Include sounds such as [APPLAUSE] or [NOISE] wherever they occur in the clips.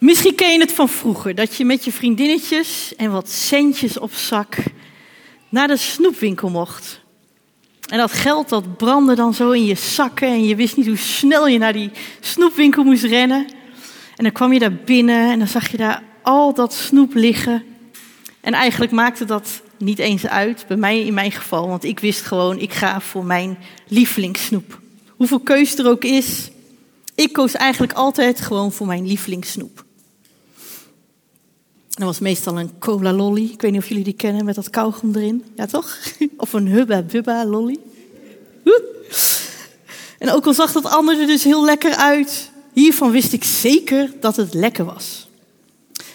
Misschien ken je het van vroeger, dat je met je vriendinnetjes en wat centjes op zak naar de snoepwinkel mocht. En dat geld dat brandde dan zo in je zakken en je wist niet hoe snel je naar die snoepwinkel moest rennen. En dan kwam je daar binnen en dan zag je daar al dat snoep liggen. En eigenlijk maakte dat niet eens uit, bij mij in mijn geval, want ik wist gewoon, ik ga voor mijn lievelingssnoep. Hoeveel keus er ook is, ik koos eigenlijk altijd gewoon voor mijn lievelingssnoep. Dat was meestal een cola lolly. Ik weet niet of jullie die kennen met dat kauwgom erin. Ja, toch? [LAUGHS] Of een hubba bubba lolly. En ook al zag dat andere er dus heel lekker uit, hiervan wist ik zeker dat het lekker was.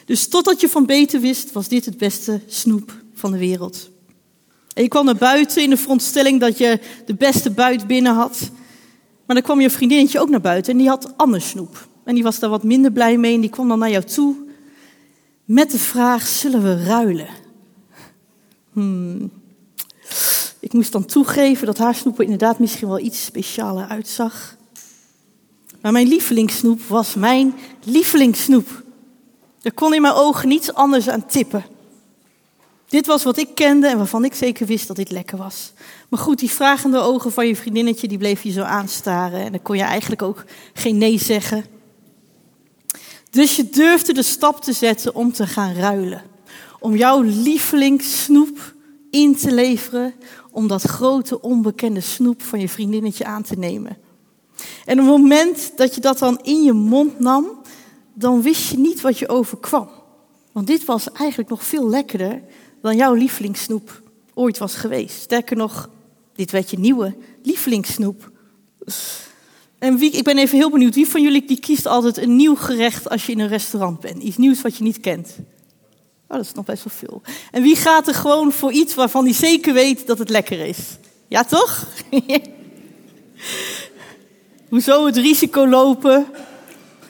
Dus totdat je van beter wist, was dit het beste snoep van de wereld. En je kwam naar buiten in de veronderstelling dat je de beste buit binnen had. Maar dan kwam je vriendinnetje ook naar buiten en die had anders snoep. En die was daar wat minder blij mee en die kwam dan naar jou toe met de vraag: zullen we ruilen? Hmm. Ik moest dan toegeven dat haar snoep er inderdaad misschien wel iets specialer uitzag. Maar mijn lievelingssnoep was mijn lievelingssnoep. Er kon in mijn ogen niets anders aan tippen. Dit was wat ik kende en waarvan ik zeker wist dat dit lekker was. Maar goed, die vragende ogen van je vriendinnetje, die bleef je zo aanstaren. En dan kon je eigenlijk ook geen nee zeggen. Dus je durfde de stap te zetten om te gaan ruilen. Om jouw lievelingssnoep in te leveren. Om dat grote onbekende snoep van je vriendinnetje aan te nemen. En op het moment dat je dat dan in je mond nam, dan wist je niet wat je overkwam. Want dit was eigenlijk nog veel lekkerder dan jouw lievelingssnoep ooit was geweest. Sterker nog, dit werd je nieuwe lievelingssnoep. En wie, ik ben even heel benieuwd, wie van jullie die kiest altijd een nieuw gerecht als je in een restaurant bent? Iets nieuws wat je niet kent. Oh, dat is nog best wel veel. En wie gaat er gewoon voor iets waarvan hij zeker weet dat het lekker is? Ja, toch? [LAUGHS] Hoezo het risico lopen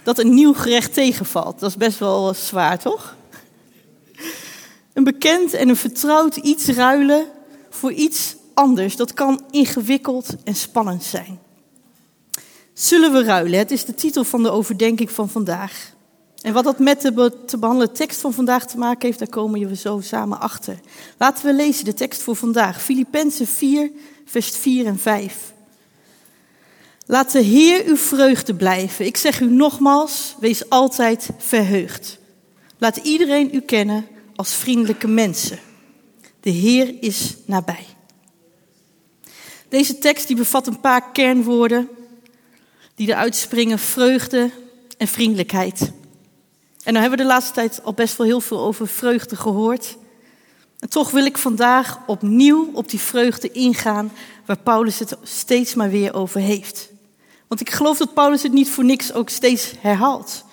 dat een nieuw gerecht tegenvalt? Dat is best wel zwaar, toch? Een bekend en een vertrouwd iets ruilen voor iets anders, dat kan ingewikkeld en spannend zijn. Zullen we ruilen? Het is de titel van de overdenking van vandaag. En wat dat met de te behandelen tekst van vandaag te maken heeft, daar komen we zo samen achter. Laten we lezen de tekst voor vandaag. Filippenzen 4, vers 4 en 5. Laat de Heer uw vreugde blijven. Ik zeg u nogmaals, wees altijd verheugd. Laat iedereen u kennen als vriendelijke mensen. De Heer is nabij. Deze tekst die bevat een paar kernwoorden die eruit springen: vreugde en vriendelijkheid. En dan hebben we de laatste tijd al best wel heel veel over vreugde gehoord. En toch wil ik vandaag opnieuw op die vreugde ingaan waar Paulus het steeds maar weer over heeft. Want ik geloof dat Paulus het niet voor niks ook steeds herhaalt.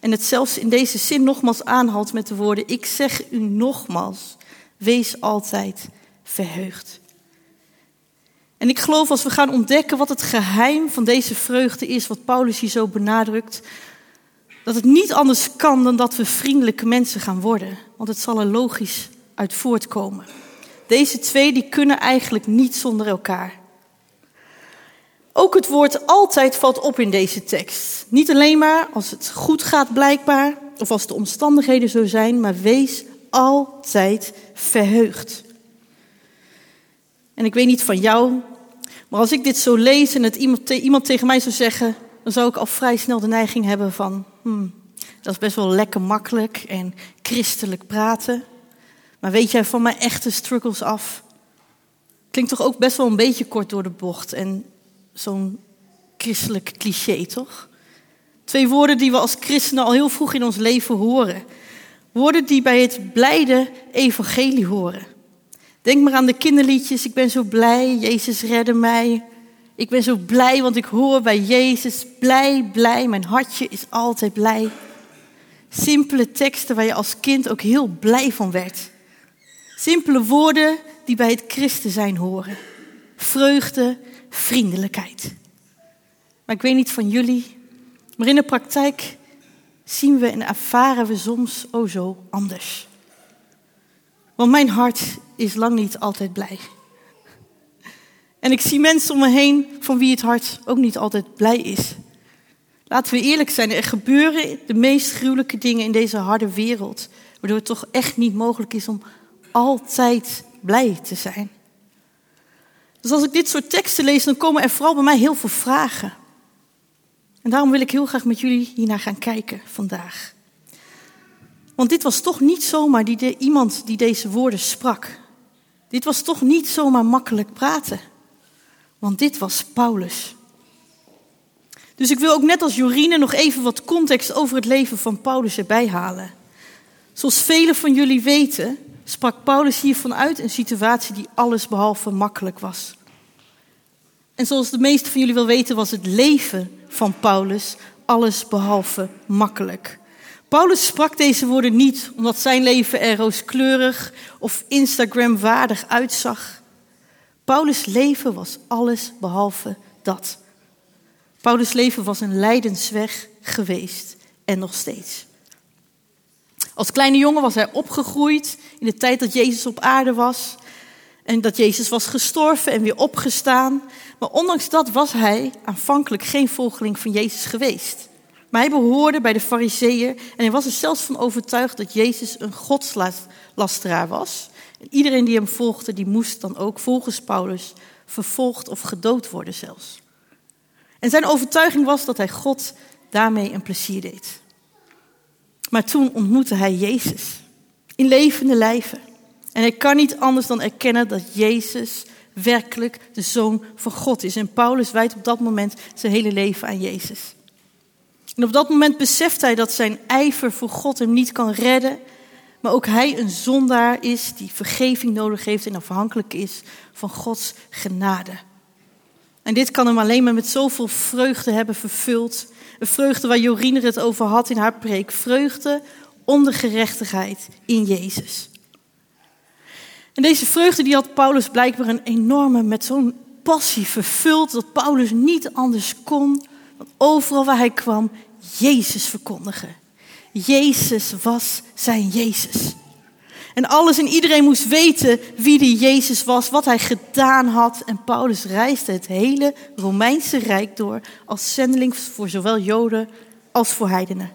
En het zelfs in deze zin nogmaals aanhaalt met de woorden: Ik zeg u nogmaals, wees altijd verheugd. En ik geloof als we gaan ontdekken wat het geheim van deze vreugde is, wat Paulus hier zo benadrukt, dat het niet anders kan dan dat we vriendelijke mensen gaan worden. Want het zal er logisch uit voortkomen. Deze twee die kunnen eigenlijk niet zonder elkaar. Ook het woord altijd valt op in deze tekst. Niet alleen maar als het goed gaat blijkbaar, of als de omstandigheden zo zijn, maar wees altijd verheugd. En ik weet niet van jou, maar als ik dit zo lees en het iemand, iemand tegen mij zou zeggen, dan zou ik al vrij snel de neiging hebben van, hmm, dat is best wel lekker makkelijk en christelijk praten. Maar weet jij van mijn echte struggles af? Klinkt toch ook best wel een beetje kort door de bocht en zo'n christelijk cliché, toch? Twee woorden die we als christenen al heel vroeg in ons leven horen. Woorden die bij het blijde evangelie horen. Denk maar aan de kinderliedjes. Ik ben zo blij, Jezus redde mij. Ik ben zo blij, want ik hoor bij Jezus. Blij, blij, mijn hartje is altijd blij. Simpele teksten waar je als kind ook heel blij van werd. Simpele woorden die bij het christen zijn horen. Vreugde, vriendelijkheid. Maar ik weet niet van jullie, maar in de praktijk zien we en ervaren we soms o zo anders. Want mijn hart is lang niet altijd blij. En ik zie mensen om me heen van wie het hart ook niet altijd blij is. Laten we eerlijk zijn, er gebeuren de meest gruwelijke dingen in deze harde wereld, waardoor het toch echt niet mogelijk is om altijd blij te zijn. Dus als ik dit soort teksten lees, dan komen er vooral bij mij heel veel vragen. En daarom wil ik heel graag met jullie hiernaar gaan kijken vandaag. Want dit was toch niet zomaar die iemand die deze woorden sprak. Dit was toch niet zomaar makkelijk praten. Want dit was Paulus. Dus ik wil ook net als Jorine nog even wat context over het leven van Paulus erbij halen. Zoals velen van jullie weten, sprak Paulus hier vanuit een situatie die alles behalve makkelijk was. En zoals de meeste van jullie wel weten, was het leven van Paulus alles behalve makkelijk. Paulus sprak deze woorden niet omdat zijn leven er rooskleurig of Instagram-waardig uitzag. Paulus' leven was alles behalve dat. Paulus' leven was een lijdensweg geweest en nog steeds. Als kleine jongen was hij opgegroeid in de tijd dat Jezus op aarde was. En dat Jezus was gestorven en weer opgestaan. Maar ondanks dat was hij aanvankelijk geen volgeling van Jezus geweest. Maar hij behoorde bij de fariseeën en hij was er zelfs van overtuigd dat Jezus een godslasteraar was. En iedereen die hem volgde, die moest dan ook volgens Paulus vervolgd of gedood worden zelfs. En zijn overtuiging was dat hij God daarmee een plezier deed. Maar toen ontmoette hij Jezus in levende lijven. En hij kan niet anders dan erkennen dat Jezus werkelijk de zoon van God is. En Paulus wijdt op dat moment zijn hele leven aan Jezus. En op dat moment beseft hij dat zijn ijver voor God hem niet kan redden, maar ook hij een zondaar is die vergeving nodig heeft en afhankelijk is van Gods genade. En dit kan hem alleen maar met zoveel vreugde hebben vervuld. Een vreugde waar Jorine het over had in haar preek. Vreugde om de gerechtigheid in Jezus. En deze vreugde die had Paulus blijkbaar een enorme, met zo'n passie vervuld, dat Paulus niet anders kon overal waar hij kwam Jezus verkondigen. Jezus was zijn Jezus. En alles en iedereen moest weten wie die Jezus was, wat hij gedaan had. En Paulus reisde het hele Romeinse Rijk door als zendeling voor zowel Joden als voor heidenen.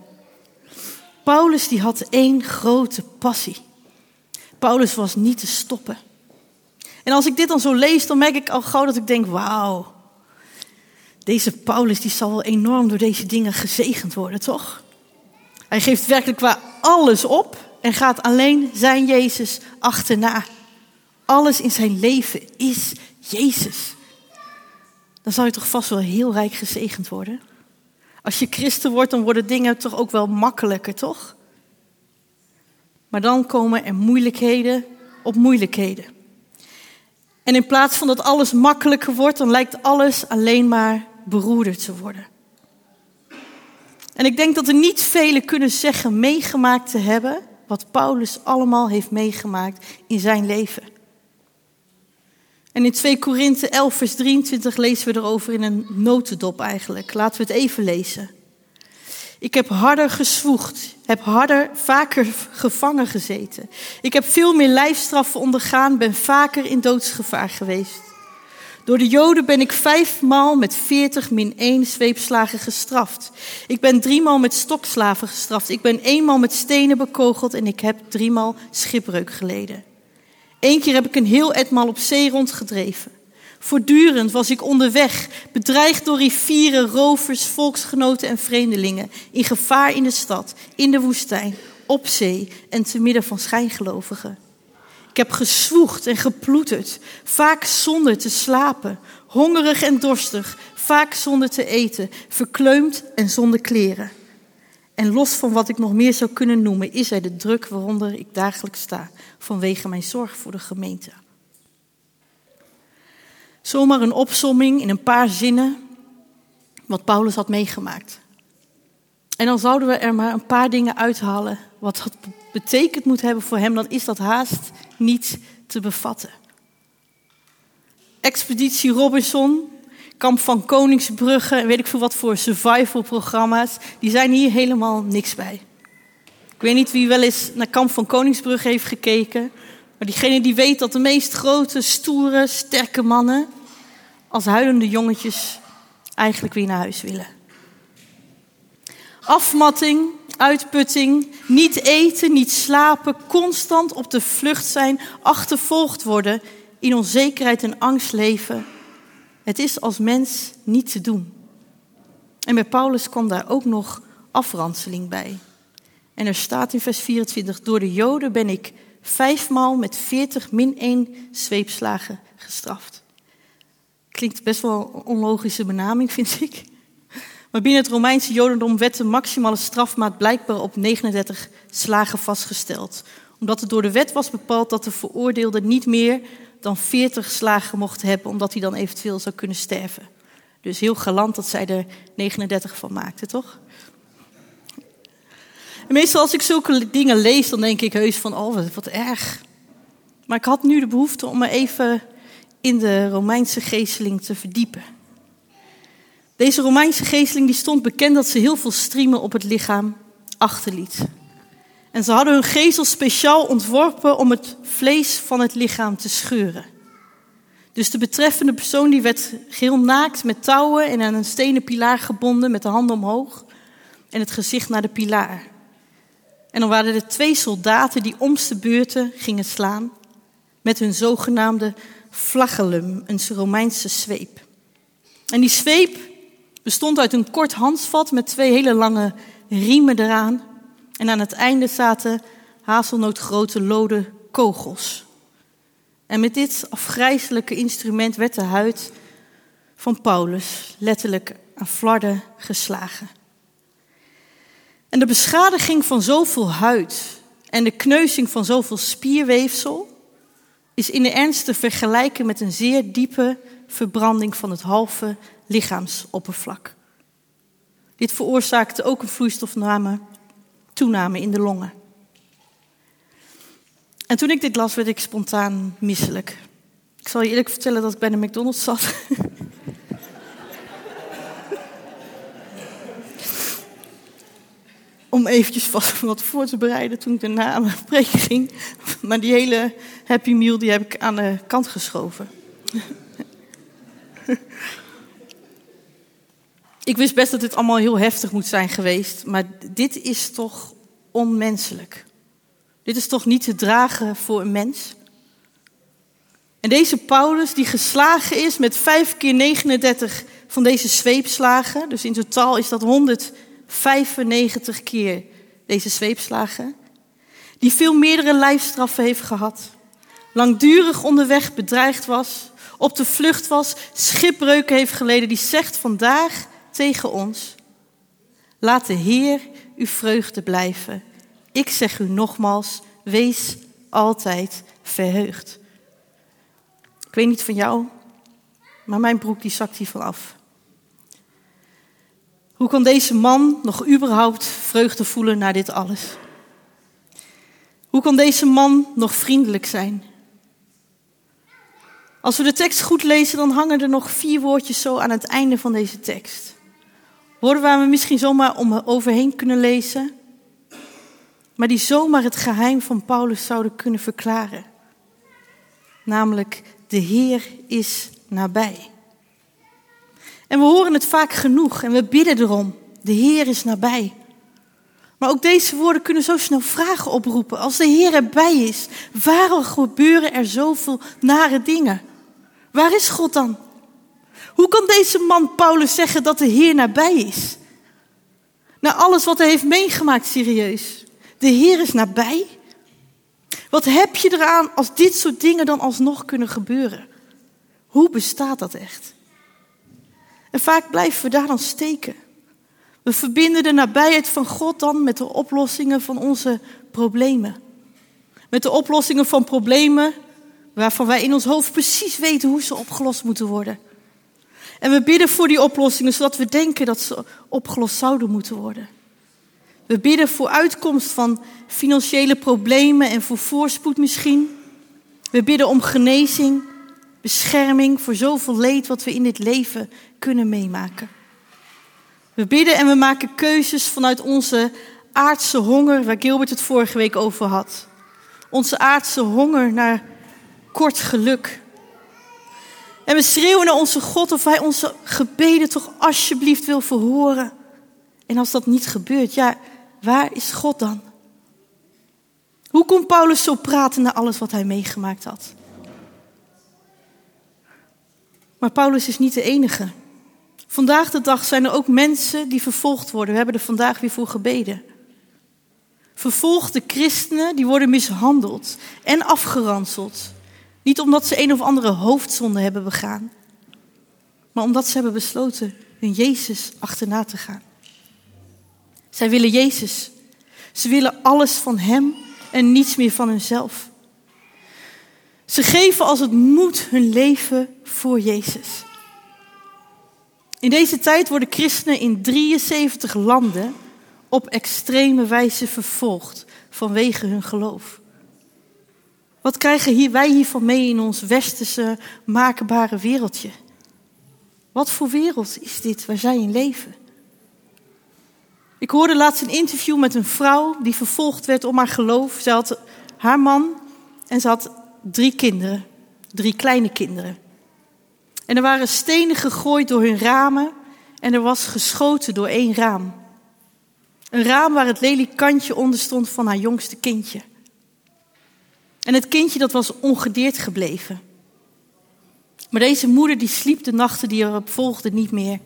Paulus die had één grote passie. Paulus was niet te stoppen. En als ik dit dan zo lees, dan merk ik al gauw dat ik denk, wauw, deze Paulus die zal wel enorm door deze dingen gezegend worden, toch? Hij geeft werkelijk waar alles op en gaat alleen zijn Jezus achterna. Alles in zijn leven is Jezus. Dan zal je toch vast wel heel rijk gezegend worden. Als je christen wordt, dan worden dingen toch ook wel makkelijker, toch? Maar dan komen er moeilijkheden op moeilijkheden. En in plaats van dat alles makkelijker wordt, dan lijkt alles alleen maar beroerderd te worden. En ik denk dat er niet velen kunnen zeggen meegemaakt te hebben wat Paulus allemaal heeft meegemaakt in zijn leven. En in 2 Korinthe 11, vers 23 lezen we erover in een notendop eigenlijk. Laten we het even lezen. Ik heb harder gezwoegd, heb harder, vaker gevangen gezeten. Ik heb veel meer lijfstraffen ondergaan, ben vaker in doodsgevaar geweest. Door de Joden ben ik vijfmaal met veertig min één zweepslagen gestraft. Ik ben driemaal met stokslaven gestraft. Ik ben eenmaal met stenen bekogeld en ik heb driemaal schipbreuk geleden. Eén keer heb ik een heel etmaal op zee rondgedreven. Voortdurend was ik onderweg, bedreigd door rivieren, rovers, volksgenoten en vreemdelingen, in gevaar in de stad, in de woestijn, op zee en te midden van schijngelovigen. Ik heb gezwoegd en geploeterd, vaak zonder te slapen, hongerig en dorstig, vaak zonder te eten, verkleumd en zonder kleren. En los van wat ik nog meer zou kunnen noemen, is er de druk waaronder ik dagelijks sta vanwege mijn zorg voor de gemeente. Zomaar een opsomming in een paar zinnen wat Paulus had meegemaakt. En dan zouden we er maar een paar dingen uithalen wat dat betekend moet hebben voor hem, dan is dat haast niet te bevatten. Expeditie Robinson, kamp van Koningsbrugge, weet ik veel wat voor survival programma's, die zijn hier helemaal niks bij. Ik weet niet wie wel eens naar kamp van Koningsbrugge heeft gekeken, maar diegene die weet dat de meest grote, stoere, sterke mannen als huilende jongetjes eigenlijk weer naar huis willen. Afmatting, uitputting, niet eten, niet slapen, constant op de vlucht zijn, achtervolgd worden, in onzekerheid en angst leven. Het is als mens niet te doen. En bij Paulus kwam daar ook nog afranseling bij. En er staat in vers 24: Door de Joden ben ik vijfmaal met 40 min 1 zweepslagen gestraft. Klinkt best wel een onlogische benaming, vind ik. Maar binnen het Romeinse Jodendom werd de maximale strafmaat blijkbaar op 39 slagen vastgesteld. Omdat het door de wet was bepaald dat de veroordeelde niet meer dan 40 slagen mocht hebben, omdat hij dan eventueel zou kunnen sterven. Dus heel galant dat zij er 39 van maakte, toch? En meestal als ik zulke dingen lees, dan denk ik heus van, oh wat, wat erg. Maar ik had nu de behoefte om me even in de Romeinse geesteling te verdiepen. Deze Romeinse geesteling die stond bekend dat ze heel veel striemen op het lichaam achterliet. En ze hadden hun gezel speciaal ontworpen om het vlees van het lichaam te scheuren. Dus de betreffende persoon die werd geheel naakt met touwen en aan een stenen pilaar gebonden met de handen omhoog en het gezicht naar de pilaar. En dan waren er twee soldaten die omste beurten gingen slaan met hun zogenaamde flagellum, een Romeinse zweep. En die zweep bestond uit een kort handvat met twee hele lange riemen eraan. En aan het einde zaten hazelnootgrote lode kogels. En met dit afgrijzelijke instrument werd de huid van Paulus letterlijk aan flarden geslagen. En de beschadiging van zoveel huid en de kneuzing van zoveel spierweefsel is in de ernst te vergelijken met een zeer diepe verbranding van het halve lichaamsoppervlak. Dit veroorzaakte ook een vloeistofname, toename in de longen. En toen ik dit las, werd ik spontaan misselijk. Ik zal je eerlijk vertellen dat ik bij de McDonald's zat. [LAUGHS] Om eventjes vast wat voor te bereiden toen ik daarna mijn preek ging. Maar die hele Happy Meal die heb ik aan de kant geschoven. Ik wist best dat dit allemaal heel heftig moet zijn geweest, maar dit is toch onmenselijk. Dit is toch niet te dragen voor een mens? En deze Paulus, die geslagen is met vijf keer 39 van deze zweepslagen, dus in totaal is dat 195 keer deze zweepslagen, die veel meerdere lijfstraffen heeft gehad, langdurig onderweg bedreigd was, op de vlucht was, schipbreuken heeft geleden, die zegt vandaag tegen ons: Laat de Heer uw vreugde blijven. Ik zeg u nogmaals, wees altijd verheugd. Ik weet niet van jou, maar mijn broek die zakt hiervan af. Hoe kan deze man nog überhaupt vreugde voelen na dit alles? Hoe kan deze man nog vriendelijk zijn? Als we de tekst goed lezen, dan hangen er nog vier woordjes zo aan het einde van deze tekst. Woorden waar we misschien zomaar om overheen kunnen lezen, maar die zomaar het geheim van Paulus zouden kunnen verklaren. Namelijk, de Heer is nabij. En we horen het vaak genoeg en we bidden erom. De Heer is nabij. Maar ook deze woorden kunnen zo snel vragen oproepen. Als de Heer erbij is, waarom gebeuren er zoveel nare dingen? Waar is God dan? Hoe kan deze man Paulus zeggen dat de Heer nabij is? Na alles wat hij heeft meegemaakt, serieus. De Heer is nabij. Wat heb je eraan als dit soort dingen dan alsnog kunnen gebeuren? Hoe bestaat dat echt? En vaak blijven we daar dan steken. We verbinden de nabijheid van God dan met de oplossingen van onze problemen. Met de oplossingen van problemen waarvan wij in ons hoofd precies weten hoe ze opgelost moeten worden. En we bidden voor die oplossingen zodat we denken dat ze opgelost zouden moeten worden. We bidden voor uitkomst van financiële problemen en voor voorspoed misschien. We bidden om genezing, bescherming voor zoveel leed wat we in dit leven kunnen meemaken. We bidden en we maken keuzes vanuit onze aardse honger, waar Gilbert het vorige week over had. Onze aardse honger naar kort geluk, en we schreeuwen naar onze God of Hij onze gebeden toch alsjeblieft wil verhoren. En als dat niet gebeurt, ja, waar is God dan? Hoe kon Paulus zo praten na alles wat hij meegemaakt had? Maar Paulus is niet de enige. Vandaag de dag zijn er ook mensen die vervolgd worden. We hebben er vandaag weer voor gebeden. Vervolgde christenen die worden mishandeld en afgeranseld. Niet omdat ze een of andere hoofdzonde hebben begaan, maar omdat ze hebben besloten hun Jezus achterna te gaan. Zij willen Jezus. Ze willen alles van Hem en niets meer van hunzelf. Ze geven als het moet hun leven voor Jezus. In deze tijd worden christenen in 73 landen op extreme wijze vervolgd vanwege hun geloof. Wat krijgen hier, wij hiervan mee in ons westerse maakbare wereldje? Wat voor wereld is dit waar zij in leven? Ik hoorde laatst een interview met een vrouw die vervolgd werd om haar geloof. Ze had haar man en ze had drie kinderen, drie kleine kinderen. En er waren stenen gegooid door hun ramen en er was geschoten door één raam. Een raam waar het leliekantje onder stond van haar jongste kindje. En het kindje dat was ongedeerd gebleven. Maar deze moeder die sliep de nachten die erop volgden niet meer.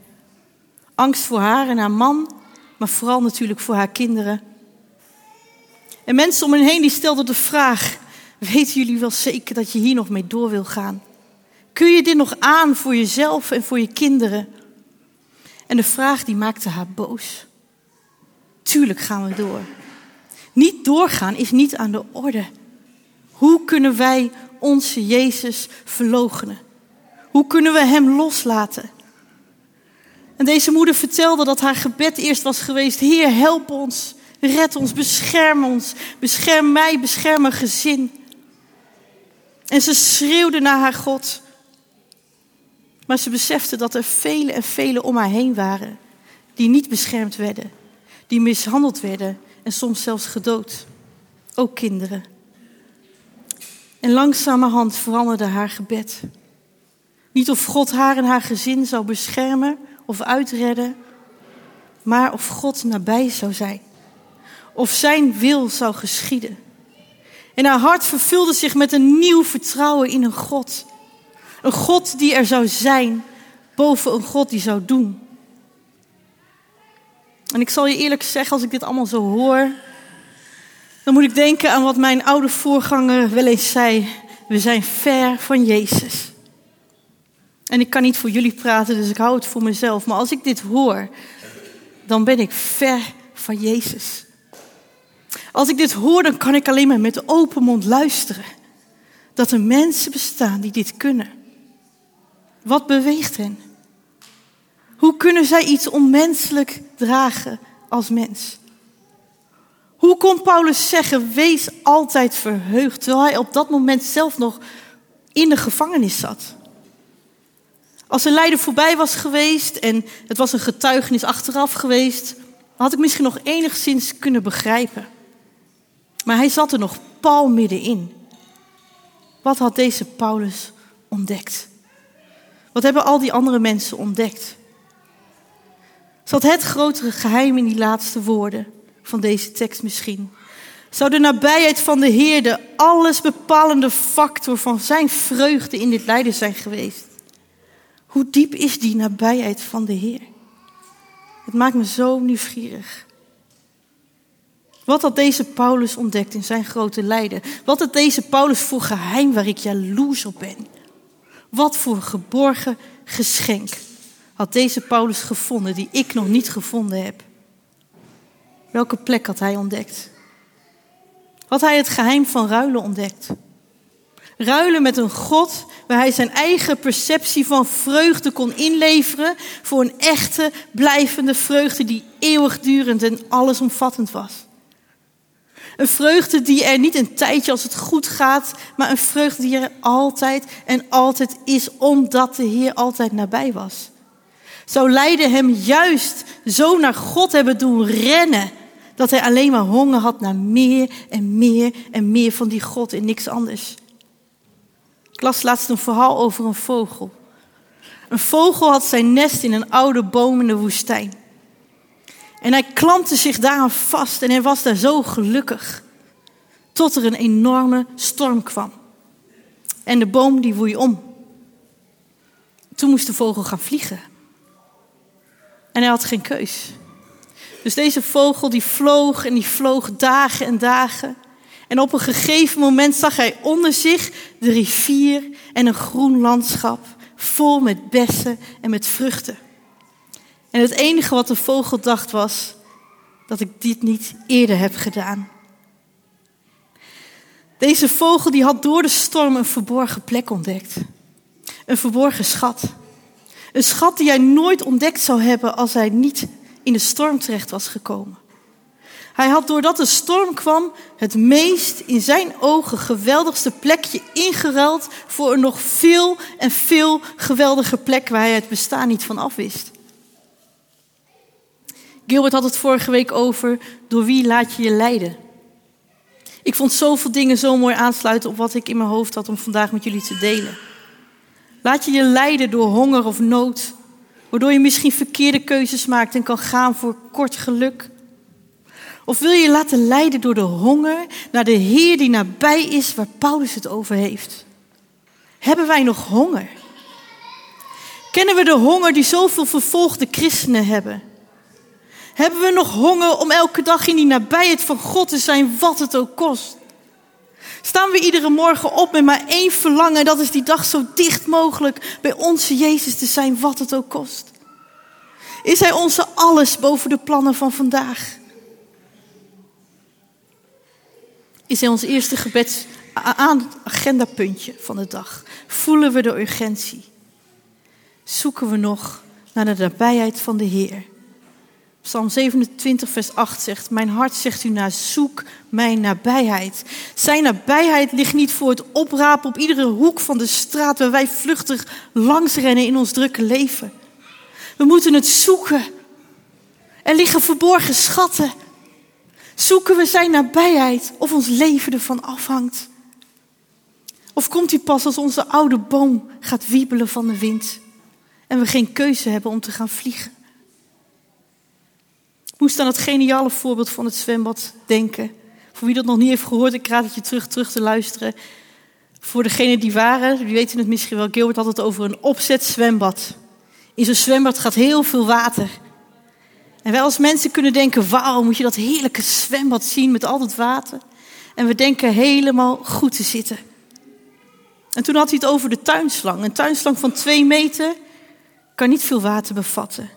Angst voor haar en haar man, maar vooral natuurlijk voor haar kinderen. En mensen om hen heen die stelden de vraag: weten jullie wel zeker dat je hier nog mee door wil gaan? Kun je dit nog aan voor jezelf en voor je kinderen? En de vraag die maakte haar boos. Tuurlijk gaan we door. Niet doorgaan is niet aan de orde. Hoe kunnen wij onze Jezus verloochenen? Hoe kunnen we Hem loslaten? En deze moeder vertelde dat haar gebed eerst was geweest: Heer, help ons, red ons, bescherm ons, bescherm mij, bescherm mijn gezin. En ze schreeuwde naar haar God. Maar ze besefte dat er vele en vele om haar heen waren die niet beschermd werden, die mishandeld werden en soms zelfs gedood. Ook kinderen. En langzamerhand veranderde haar gebed. Niet of God haar en haar gezin zou beschermen of uitredden, maar of God nabij zou zijn. Of zijn wil zou geschieden. En haar hart vervulde zich met een nieuw vertrouwen in een God. Een God die er zou zijn boven een God die zou doen. En ik zal je eerlijk zeggen, als ik dit allemaal zo hoor, dan moet ik denken aan wat mijn oude voorganger wel eens zei. We zijn ver van Jezus. En ik kan niet voor jullie praten, dus ik hou het voor mezelf. Maar als ik dit hoor, dan ben ik ver van Jezus. Als ik dit hoor, dan kan ik alleen maar met open mond luisteren. Dat er mensen bestaan die dit kunnen. Wat beweegt hen? Hoe kunnen zij iets onmenselijk dragen als mens? Hoe kon Paulus zeggen, wees altijd verheugd, terwijl hij op dat moment zelf nog in de gevangenis zat? Als een lijden voorbij was geweest en het was een getuigenis achteraf geweest, had ik misschien nog enigszins kunnen begrijpen. Maar hij zat er nog pal middenin. Wat had deze Paulus ontdekt? Wat hebben al die andere mensen ontdekt? Zat het grotere geheim in die laatste woorden van deze tekst misschien? Zou de nabijheid van de Heer de allesbepalende factor van zijn vreugde in dit lijden zijn geweest? Hoe diep is die nabijheid van de Heer? Het maakt me zo nieuwsgierig. Wat had deze Paulus ontdekt in zijn grote lijden? Wat had deze Paulus voor geheim waar ik jaloers op ben? Wat voor geborgen geschenk had deze Paulus gevonden die ik nog niet gevonden heb? Welke plek had hij ontdekt? Had hij het geheim van ruilen ontdekt? Ruilen met een God waar hij zijn eigen perceptie van vreugde kon inleveren voor een echte, blijvende vreugde die eeuwigdurend en allesomvattend was. Een vreugde die er niet een tijdje als het goed gaat, maar een vreugde die er altijd en altijd is, omdat de Heer altijd nabij was. Zou lijden hem juist zo naar God hebben doen rennen, dat hij alleen maar honger had naar meer en meer en meer van die God en niks anders. Ik las laatst een verhaal over een vogel. Een vogel had zijn nest in een oude boom in de woestijn. En hij klampte zich daaraan vast en hij was daar zo gelukkig. Tot er een enorme storm kwam. En de boom die woei om. Toen moest de vogel gaan vliegen. En hij had geen keus. Dus deze vogel die vloog en die vloog dagen en dagen. En op een gegeven moment zag hij onder zich de rivier en een groen landschap vol met bessen en met vruchten. En het enige wat de vogel dacht was dat ik dit niet eerder heb gedaan. Deze vogel die had door de storm een verborgen plek ontdekt. Een verborgen schat. Een schat die hij nooit ontdekt zou hebben als hij niet in de storm terecht was gekomen. Hij had doordat de storm kwam het meest in zijn ogen geweldigste plekje ingeruild voor een nog veel en veel geweldiger plek waar hij het bestaan niet van afwist. Gilbert had het vorige week over door wie laat je je leiden. Ik vond zoveel dingen zo mooi aansluiten op wat ik in mijn hoofd had om vandaag met jullie te delen. Laat je je leiden door honger of nood, waardoor je misschien verkeerde keuzes maakt en kan gaan voor kort geluk. Of wil je laten leiden door de honger naar de Heer die nabij is waar Paulus het over heeft? Hebben wij nog honger? Kennen we de honger die zoveel vervolgde christenen hebben? Hebben we nog honger om elke dag in die nabijheid van God te zijn, wat het ook kost? Staan we iedere morgen op met maar één verlangen, en dat is die dag zo dicht mogelijk bij onze Jezus te zijn, wat het ook kost? Is Hij onze alles boven de plannen van vandaag? Is Hij ons eerste gebeds agendapuntje van de dag? Voelen we de urgentie? Zoeken we nog naar de nabijheid van de Heer? Psalm 27, vers 8 zegt: Mijn hart zegt u naar, zoek mijn nabijheid. Zijn nabijheid ligt niet voor het oprapen op iedere hoek van de straat waar wij vluchtig langs rennen in ons drukke leven. We moeten het zoeken. Er liggen verborgen schatten. Zoeken we zijn nabijheid of ons leven ervan afhangt? Of komt hij pas als onze oude boom gaat wiebelen van de wind en we geen keuze hebben om te gaan vliegen? Moest aan het geniale voorbeeld van het zwembad denken. Voor wie dat nog niet heeft gehoord, ik raad het je terug, terug te luisteren. Voor degenen die waren, die weten het misschien wel, Gilbert had het over een opzet zwembad. In zo'n zwembad gaat heel veel water. En wij als mensen kunnen denken, wauw, moet je dat heerlijke zwembad zien met al dat water. En we denken helemaal goed te zitten. En toen had hij het over de tuinslang. Een tuinslang van twee meter kan niet veel water bevatten.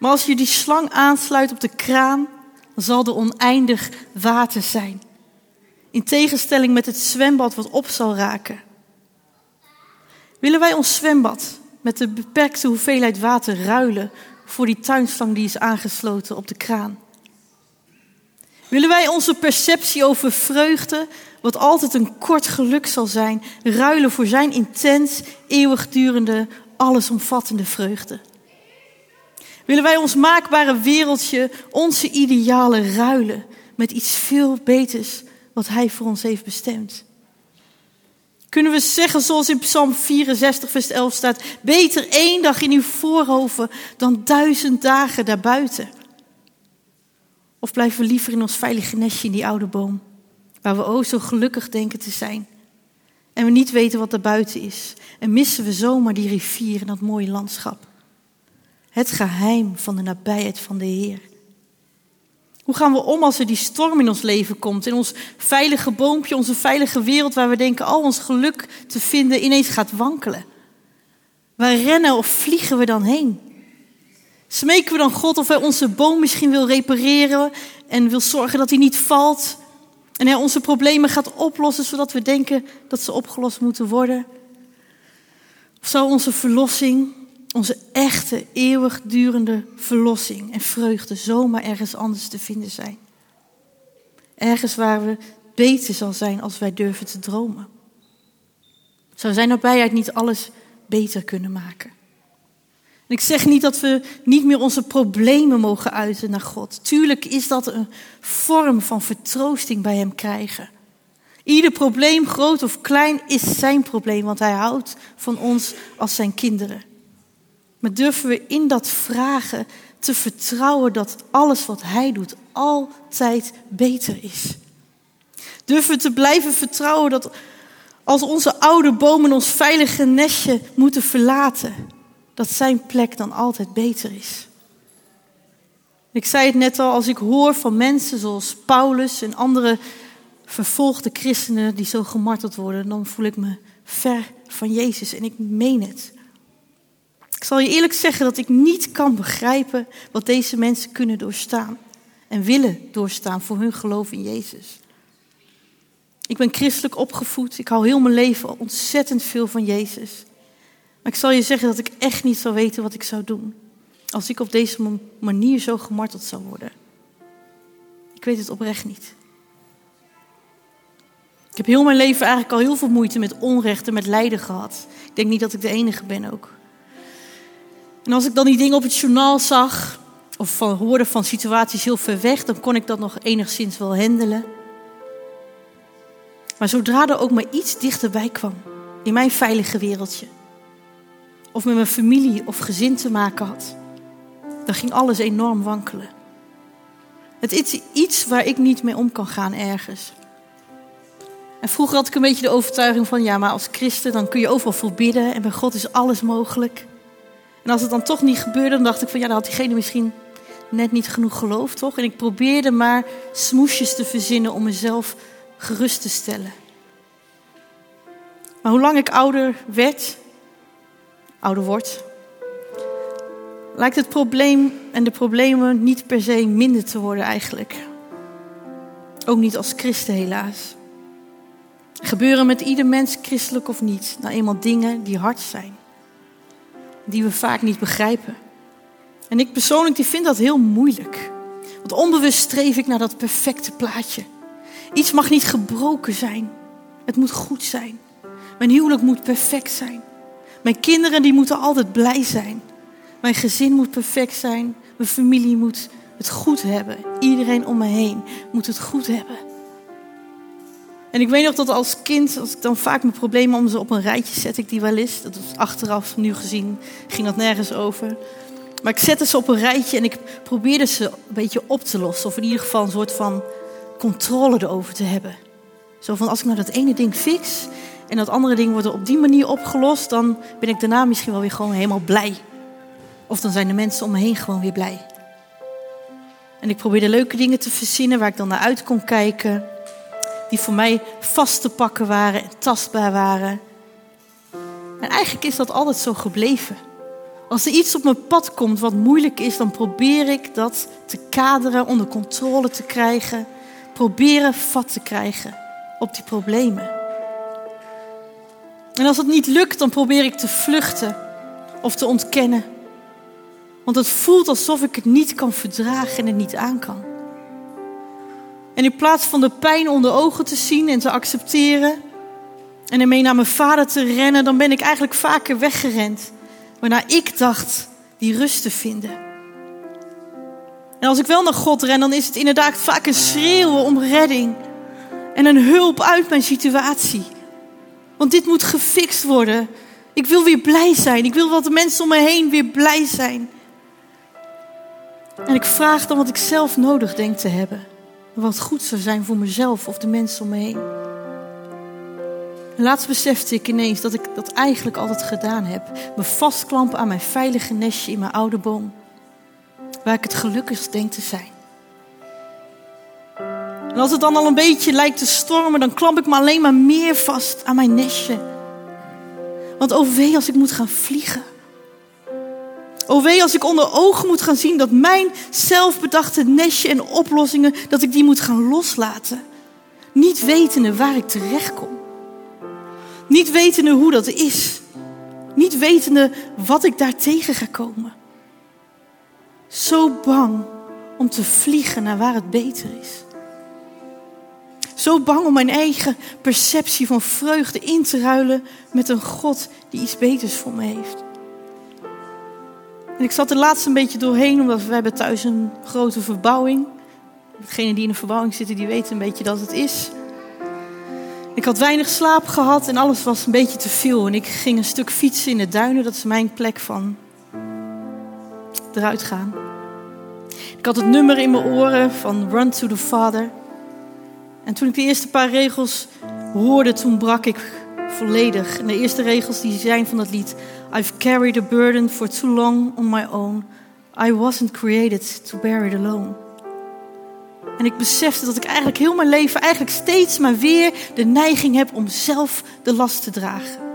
Maar als je die slang aansluit op de kraan, dan zal er oneindig water zijn. In tegenstelling met het zwembad wat op zal raken. Willen wij ons zwembad met de beperkte hoeveelheid water ruilen voor die tuinslang die is aangesloten op de kraan? Willen wij onze perceptie over vreugde, wat altijd een kort geluk zal zijn, ruilen voor zijn intens, eeuwigdurende, allesomvattende vreugde? Willen wij ons maakbare wereldje, onze idealen ruilen met iets veel beters wat Hij voor ons heeft bestemd? Kunnen we zeggen zoals in Psalm 64, vers 11 staat, beter één dag in uw voorhoven dan duizend dagen daarbuiten? Of blijven we liever in ons veilige nestje in die oude boom, waar we o zo gelukkig denken te zijn en we niet weten wat er buiten is en missen we zomaar die rivier en dat mooie landschap? Het geheim van de nabijheid van de Heer. Hoe gaan we om als er die storm in ons leven komt, in ons veilige boompje, onze veilige wereld waar we denken al ons geluk te vinden ineens gaat wankelen? Waar rennen of vliegen we dan heen? Smeken we dan God of hij onze boom misschien wil repareren en wil zorgen dat hij niet valt en hij onze problemen gaat oplossen zodat we denken dat ze opgelost moeten worden? Of zou onze verlossing onze echte, eeuwigdurende verlossing en vreugde zomaar ergens anders te vinden zijn. Ergens waar we beter zal zijn als wij durven te dromen. Zou zijn nabijheid niet alles beter kunnen maken? En ik zeg niet dat we niet meer onze problemen mogen uiten naar God. Tuurlijk is dat een vorm van vertroosting bij Hem krijgen. Ieder probleem, groot of klein, is zijn probleem, want Hij houdt van ons als zijn kinderen. Maar durven we in dat vragen te vertrouwen dat alles wat Hij doet altijd beter is. Durven we te blijven vertrouwen dat als onze oude bomen ons veilige nestje moeten verlaten, dat Zijn plek dan altijd beter is. Ik zei het net al, als ik hoor van mensen zoals Paulus en andere vervolgde christenen die zo gemarteld worden, dan voel ik me ver van Jezus en ik meen het. Ik zal je eerlijk zeggen dat ik niet kan begrijpen wat deze mensen kunnen doorstaan en willen doorstaan voor hun geloof in Jezus. Ik ben christelijk opgevoed, ik hou heel mijn leven ontzettend veel van Jezus. Maar ik zal je zeggen dat ik echt niet zou weten wat ik zou doen als ik op deze manier zo gemarteld zou worden. Ik weet het oprecht niet. Ik heb heel mijn leven eigenlijk al heel veel moeite met onrecht en met lijden gehad. Ik denk niet dat ik de enige ben ook. En als ik dan die dingen op het journaal zag, of van, hoorde van situaties heel ver weg, dan kon ik dat nog enigszins wel handelen. Maar zodra er ook maar iets dichterbij kwam, in mijn veilige wereldje, of met mijn familie of gezin te maken had, dan ging alles enorm wankelen. Het is iets waar ik niet mee om kan gaan ergens. En vroeger had ik een beetje de overtuiging van, ja, maar als christen dan kun je overal voor bidden en bij God is alles mogelijk. En als het dan toch niet gebeurde, dan dacht ik van, ja, dan had diegene misschien net niet genoeg geloof, toch? En ik probeerde maar smoesjes te verzinnen om mezelf gerust te stellen. Maar hoe lang ik ouder werd, ouder word, lijkt het probleem en de problemen niet per se minder te worden eigenlijk. Ook niet als christen helaas. gebeuren met ieder mens, christelijk of niet, nou eenmaal dingen die hard zijn. Die we vaak niet begrijpen. En ik persoonlijk die vind dat heel moeilijk. Want onbewust streef ik naar dat perfecte plaatje. Iets mag niet gebroken zijn. Het moet goed zijn. Mijn huwelijk moet perfect zijn. Mijn kinderen die moeten altijd blij zijn. Mijn gezin moet perfect zijn. Mijn familie moet het goed hebben. Iedereen om me heen moet het goed hebben. En ik weet nog dat als kind, als ik dan vaak mijn problemen om ze op een rijtje zet, ik die wel eens. Dat is achteraf, nu gezien, ging dat nergens over. Maar ik zette ze op een rijtje en ik probeerde ze een beetje op te lossen. Of in ieder geval een soort van controle erover te hebben. Zo van, als ik nou dat ene ding fix en dat andere ding wordt op die manier opgelost, dan ben ik daarna misschien wel weer gewoon helemaal blij. Of dan zijn de mensen om me heen gewoon weer blij. En ik probeerde leuke dingen te verzinnen waar ik dan naar uit kon kijken. Die voor mij vast te pakken waren en tastbaar waren. En eigenlijk is dat altijd zo gebleven. Als er iets op mijn pad komt wat moeilijk is, dan probeer ik dat te kaderen, onder controle te krijgen. Proberen vat te krijgen op die problemen. En als het niet lukt, dan probeer ik te vluchten of te ontkennen. Want het voelt alsof ik het niet kan verdragen en het niet aan kan. En in plaats van de pijn onder ogen te zien en te accepteren en ermee naar mijn vader te rennen, dan ben ik eigenlijk vaker weggerend. Waarna ik dacht die rust te vinden. En als ik wel naar God ren, dan is het inderdaad vaak een schreeuwen om redding. En een hulp uit mijn situatie. Want dit moet gefixt worden. Ik wil weer blij zijn. Ik wil dat de mensen om me heen weer blij zijn. En ik vraag dan wat ik zelf nodig denk te hebben. Wat goed zou zijn voor mezelf of de mensen om me heen. En laatst besefte ik ineens dat ik dat eigenlijk altijd gedaan heb. Me vastklampen aan mijn veilige nestje in mijn oude boom. Waar ik het gelukkigst denk te zijn. En als het dan al een beetje lijkt te stormen, dan klamp ik me alleen maar meer vast aan mijn nestje. Want oh wee als ik moet gaan vliegen. Oh wee als ik onder ogen moet gaan zien dat mijn zelfbedachte nestje en oplossingen, dat ik die moet gaan loslaten. Niet wetende waar ik terecht kom. Niet wetende hoe dat is. Niet wetende wat ik daar tegen ga komen. Zo bang om te vliegen naar waar het beter is. Zo bang om mijn eigen perceptie van vreugde in te ruilen met een God die iets beters voor me heeft. En ik zat er laatst een beetje doorheen, omdat we hebben thuis een grote verbouwing. Degenen die in een verbouwing zitten, die weten een beetje dat het is. Ik had weinig slaap gehad en alles was een beetje te veel. En ik ging een stuk fietsen in de duinen, dat is mijn plek van eruit gaan. Ik had het nummer in mijn oren van Run to the Father. En toen ik de eerste paar regels hoorde, toen brak ik volledig. En de eerste regels die zijn van dat lied. I've carried a burden for too long on my own. I wasn't created to bear it alone. En ik besefte dat ik eigenlijk heel mijn leven eigenlijk steeds maar weer de neiging heb om zelf de last te dragen.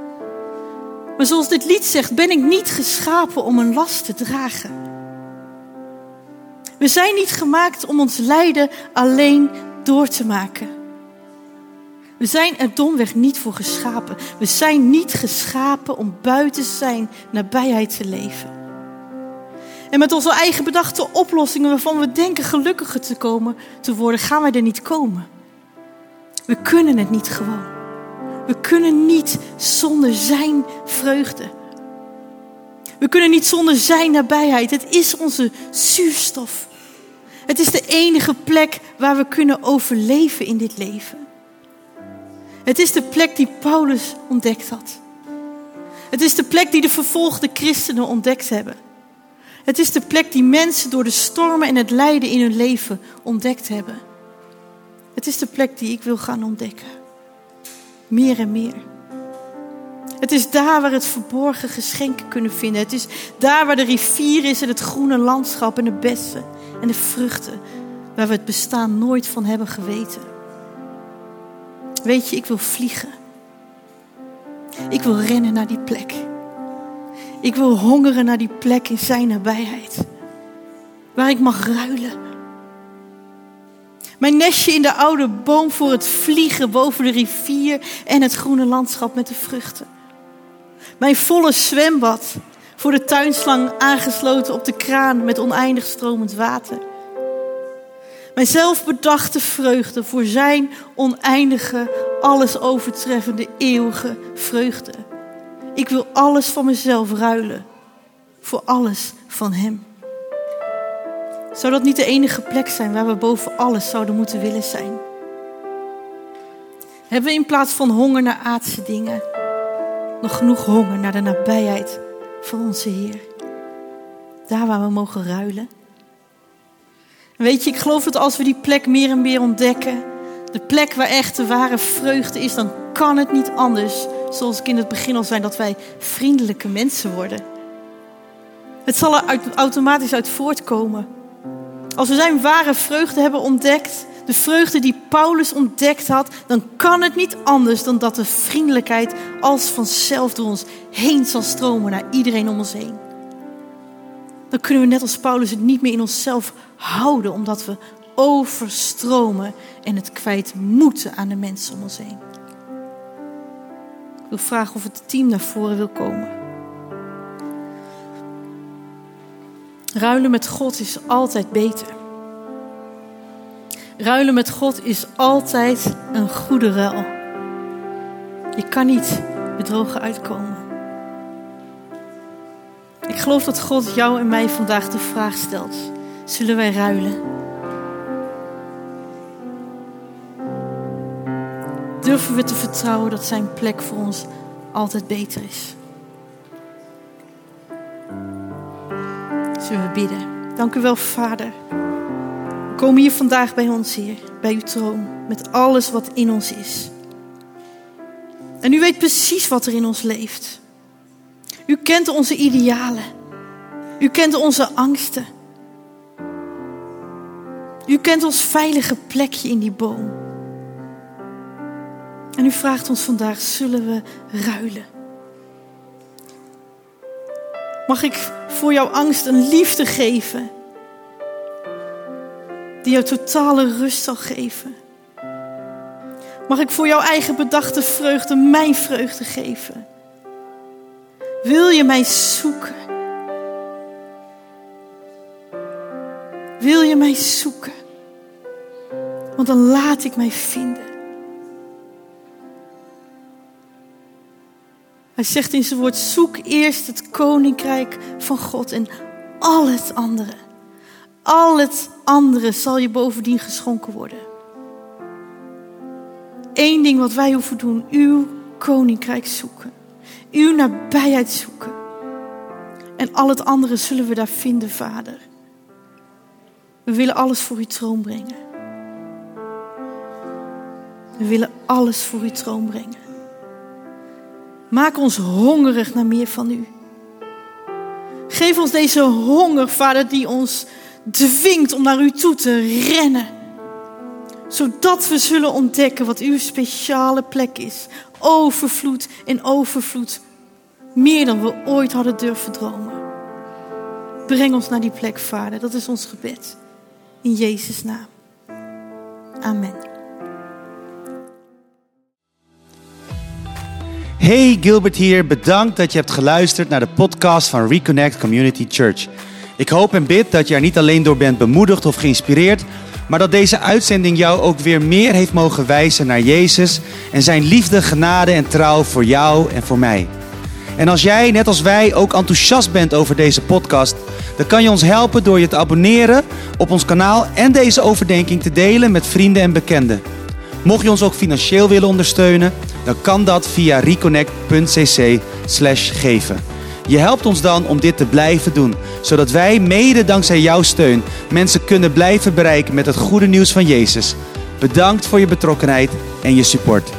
Maar zoals dit lied zegt, ben ik niet geschapen om een last te dragen. We zijn niet gemaakt om ons lijden alleen door te maken. We zijn er domweg niet voor geschapen. We zijn niet geschapen om buiten zijn nabijheid te leven. En met onze eigen bedachte oplossingen waarvan we denken gelukkiger te komen te worden, gaan wij er niet komen. We kunnen het niet gewoon. We kunnen niet zonder zijn vreugde. We kunnen niet zonder zijn nabijheid. Het is onze zuurstof. Het is de enige plek waar we kunnen overleven in dit leven. Het is de plek die Paulus ontdekt had. Het is de plek die de vervolgde christenen ontdekt hebben. Het is de plek die mensen door de stormen en het lijden in hun leven ontdekt hebben. Het is de plek die ik wil gaan ontdekken. Meer en meer. Het is daar waar het verborgen geschenken kunnen vinden. Het is daar waar de rivier is en het groene landschap en de bessen en de vruchten. Waar we het bestaan nooit van hebben geweten. Weet je, ik wil vliegen. Ik wil rennen naar die plek. Ik wil hongeren naar die plek in zijn nabijheid. Waar ik mag ruilen. Mijn nestje in de oude boom voor het vliegen boven de rivier en het groene landschap met de vruchten. Mijn volle zwembad voor de tuinslang aangesloten op de kraan met oneindig stromend water. Mijn zelfbedachte vreugde voor zijn oneindige, alles overtreffende, eeuwige vreugde. Ik wil alles van mezelf ruilen voor alles van Hem. Zou dat niet de enige plek zijn waar we boven alles zouden moeten willen zijn? Hebben we in plaats van honger naar aardse dingen nog genoeg honger naar de nabijheid van onze Heer? Daar waar we mogen ruilen. Weet je, ik geloof dat als we die plek meer en meer ontdekken, de plek waar echt de ware vreugde is, dan kan het niet anders, zoals ik in het begin al zei, dat wij vriendelijke mensen worden. Het zal er automatisch uit voortkomen. Als we zijn ware vreugde hebben ontdekt, de vreugde die Paulus ontdekt had, dan kan het niet anders dan dat de vriendelijkheid als vanzelf door ons heen zal stromen naar iedereen om ons heen. Dan kunnen we net als Paulus het niet meer in onszelf houden, omdat we overstromen en het kwijt moeten aan de mensen om ons heen. Ik wil vragen of het team naar voren wil komen. Ruilen met God is altijd beter. Ruilen met God is altijd een goede ruil. Je kan niet bedrogen uitkomen. Ik geloof dat God jou en mij vandaag de vraag stelt: zullen wij ruilen? Durven we te vertrouwen dat Zijn plek voor ons altijd beter is? Zullen we bidden? Dank u wel, Vader. Komen hier vandaag bij ons, Heer, bij uw troon, met alles wat in ons is. En u weet precies wat er in ons leeft. U kent onze idealen. U kent onze angsten. U kent ons veilige plekje in die boom. En u vraagt ons vandaag, zullen we ruilen? Mag ik voor jouw angst een liefde geven die jou totale rust zal geven? Mag ik voor jouw eigen bedachte vreugde mijn vreugde geven? Wil je mij zoeken? Wil je mij zoeken? Want dan laat ik mij vinden. Hij zegt in zijn woord: zoek eerst het koninkrijk van God en al het andere. Al het andere zal je bovendien geschonken worden. Eén ding wat wij hoeven doen: uw koninkrijk zoeken. Uw nabijheid zoeken. En al het andere zullen we daar vinden, Vader. We willen alles voor uw troon brengen. We willen alles voor uw troon brengen. Maak ons hongerig naar meer van u. Geef ons deze honger, Vader, die ons dwingt om naar u toe te rennen. Zodat we zullen ontdekken wat uw speciale plek is. Overvloed en overvloed. Meer dan we ooit hadden durven dromen. Breng ons naar die plek, Vader. Dat is ons gebed. In Jezus' naam. Amen. Hey Gilbert hier, bedankt dat je hebt geluisterd naar de podcast van Reconnect Community Church. Ik hoop en bid dat je er niet alleen door bent bemoedigd of geïnspireerd, maar dat deze uitzending jou ook weer meer heeft mogen wijzen naar Jezus en zijn liefde, genade en trouw voor jou en voor mij. En als jij, net als wij, ook enthousiast bent over deze podcast, dan kan je ons helpen door je te abonneren op ons kanaal en deze overdenking te delen met vrienden en bekenden. Mocht je ons ook financieel willen ondersteunen, dan kan dat via reconnect.cc/geven. Je helpt ons dan om dit te blijven doen, zodat wij mede dankzij jouw steun mensen kunnen blijven bereiken met het goede nieuws van Jezus. Bedankt voor je betrokkenheid en je support.